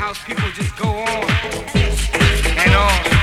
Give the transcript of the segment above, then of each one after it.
house people just go on and on.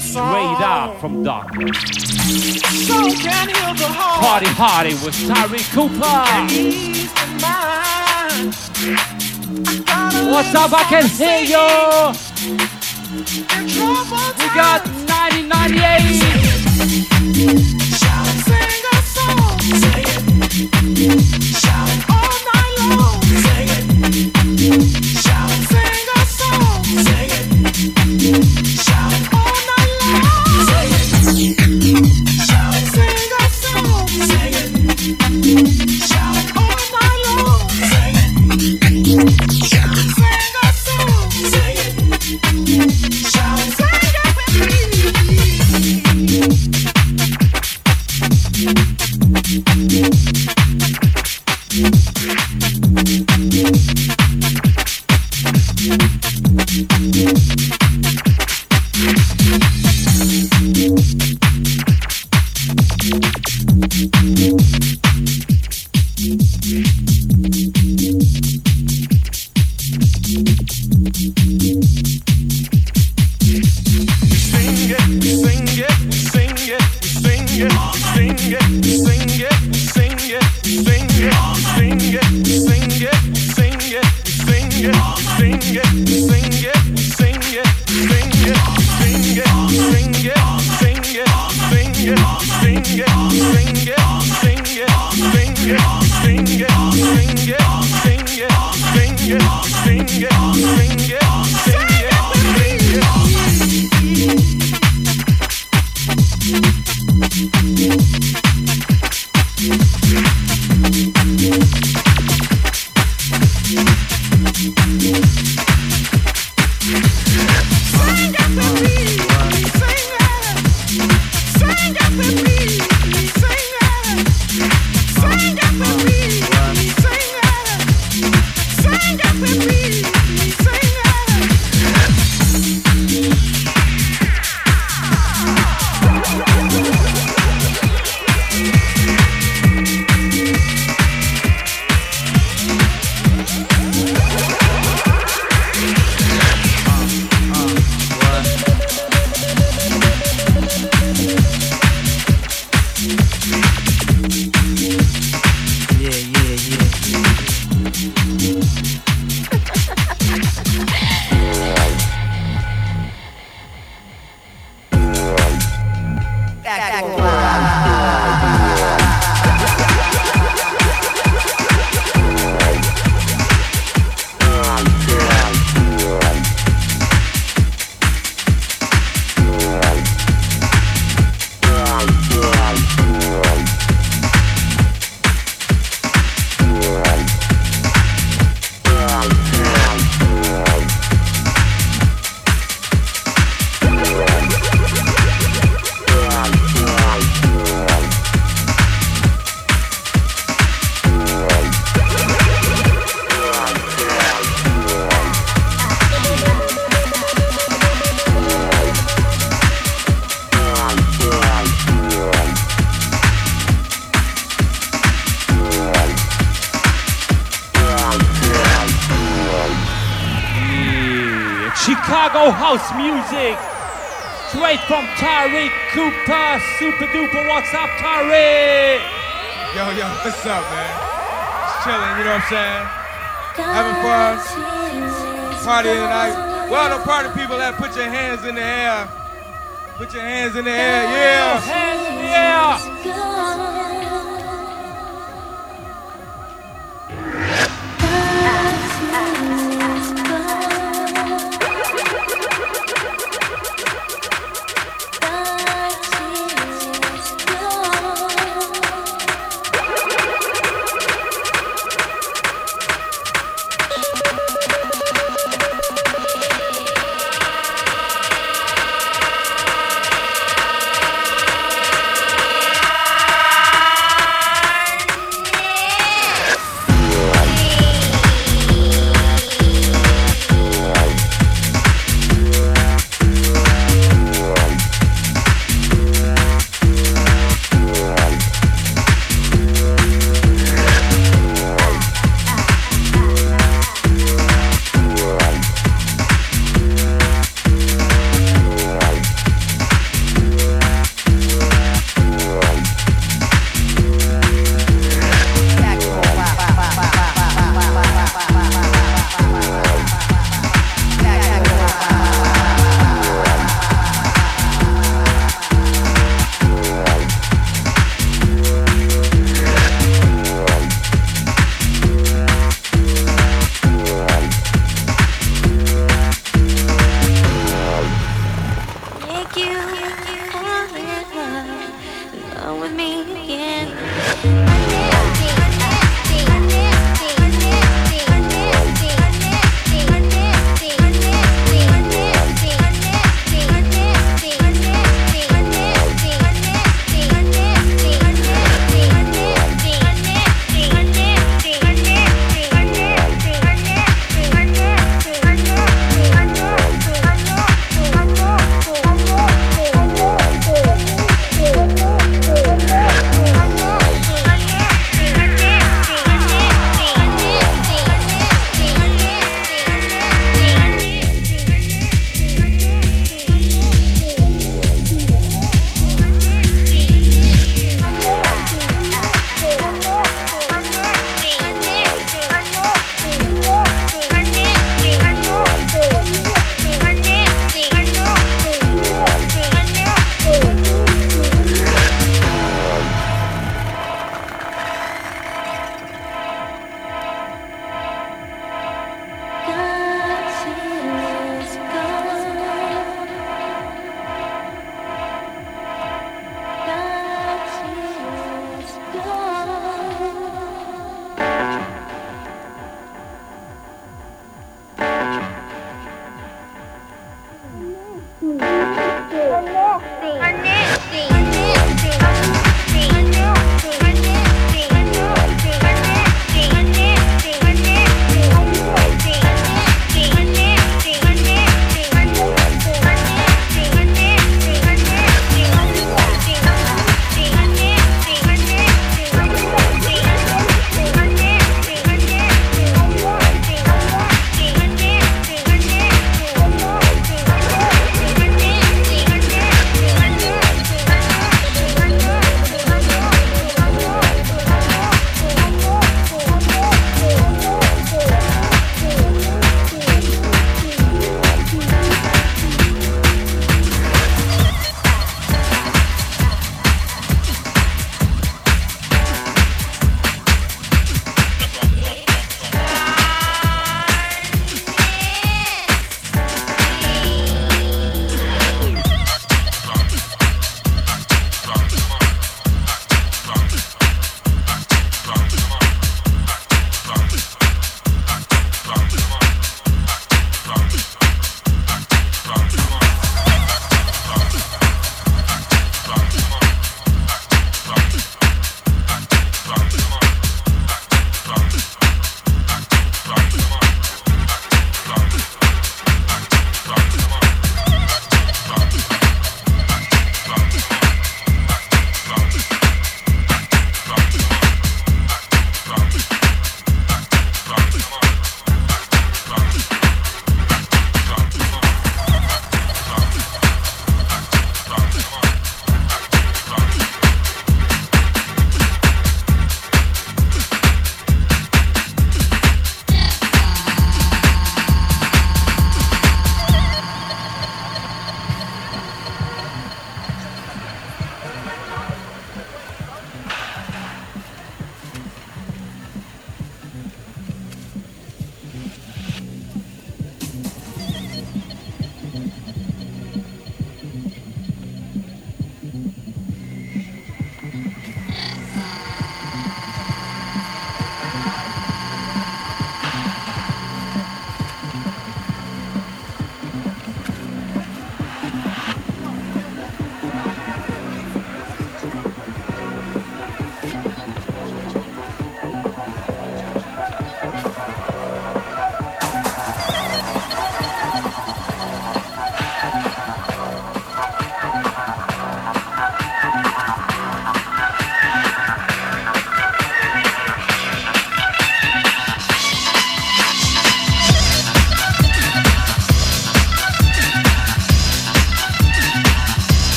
straight out from darkness. So Party Hardy with Tyree Cooper. What's up? I can hear you. We got 1998. Cooper. Super duper. What's up, Tariq? Yo, yo, what's up, man? Just chilling, you know what I'm saying? Having fun. Party tonight. Well, the party people that put your hands in the air. Put your hands in the air, yeah. Hands in the air.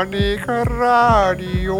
Sonic Radio.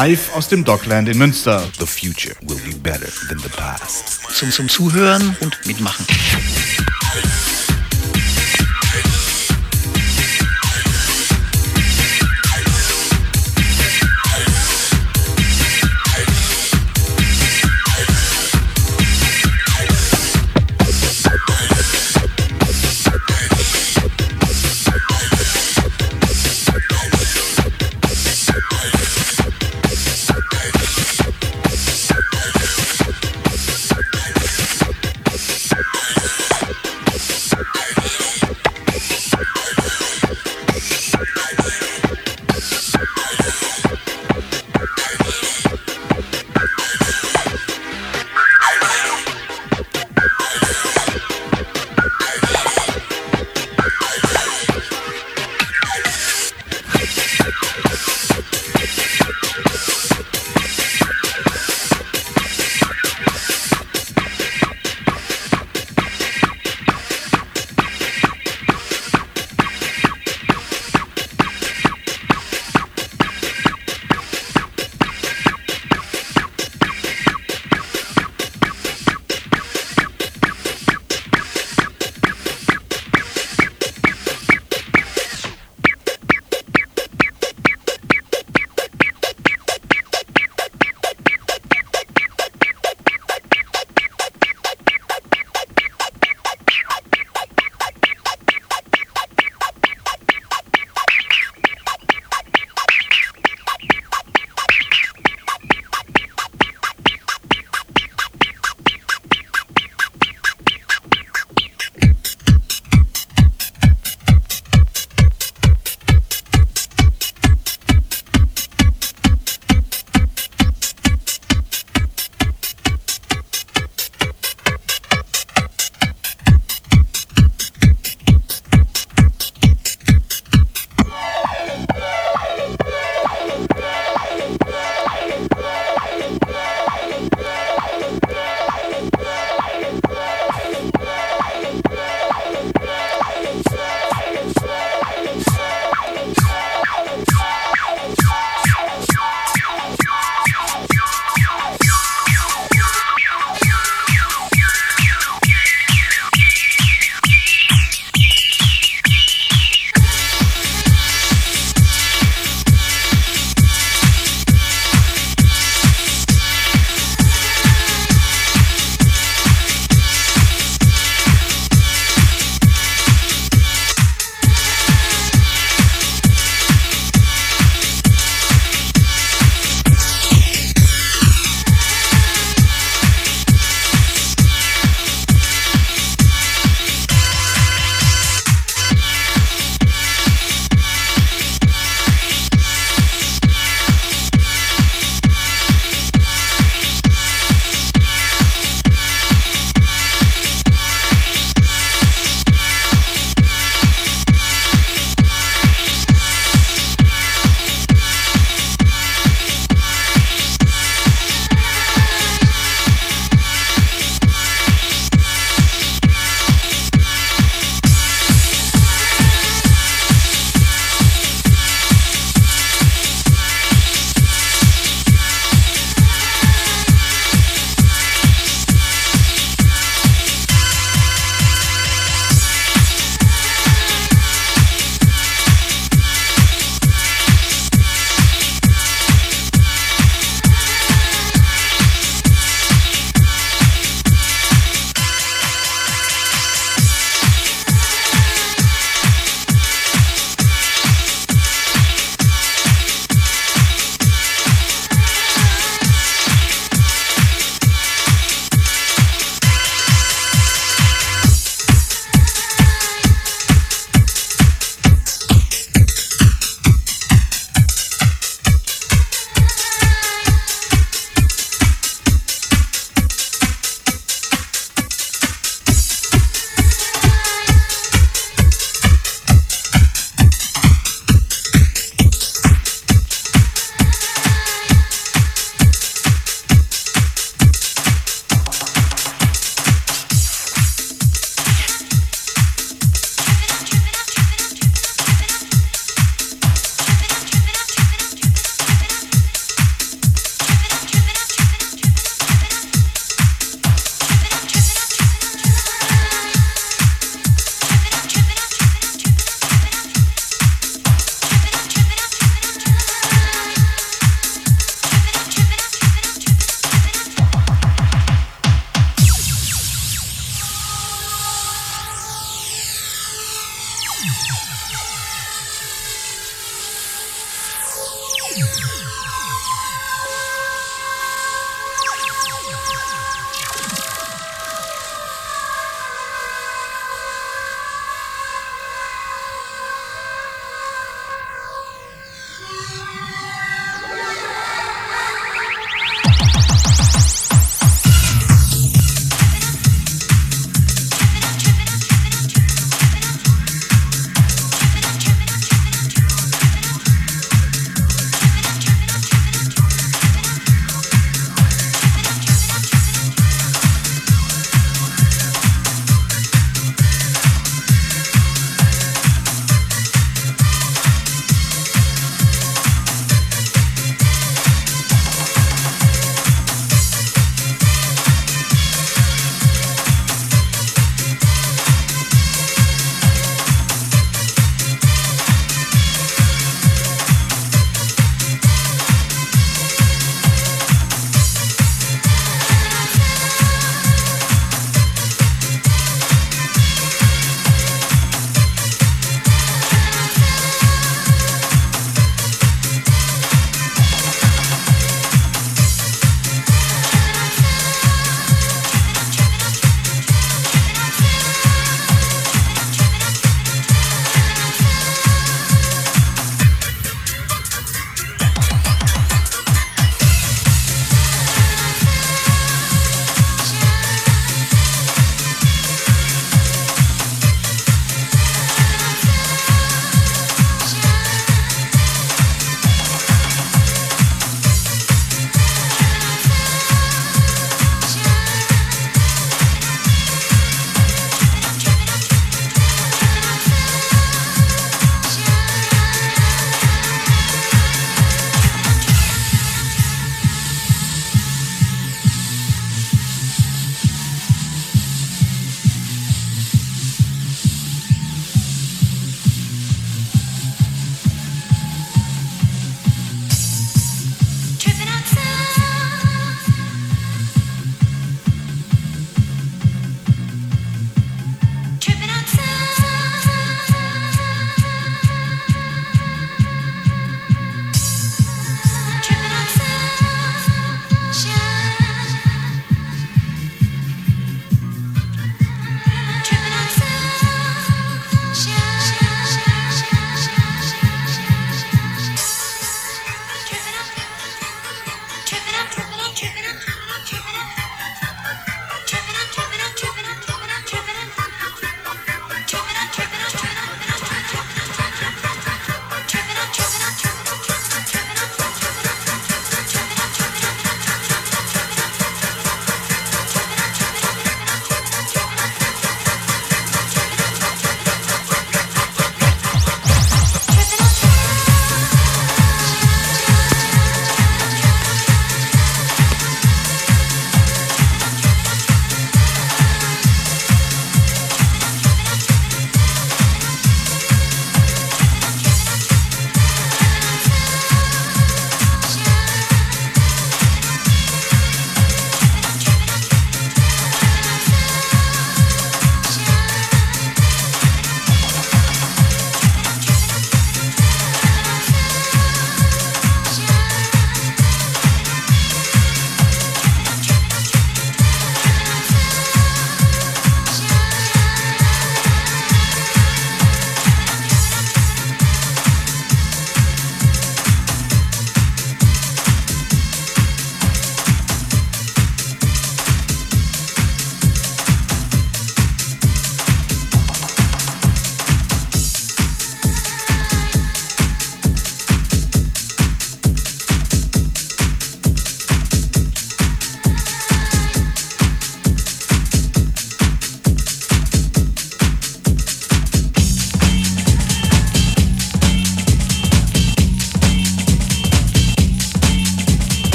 Live aus dem Dockland in Münster. The future will be better than the past. Zum, zum Zuhören und mitmachen.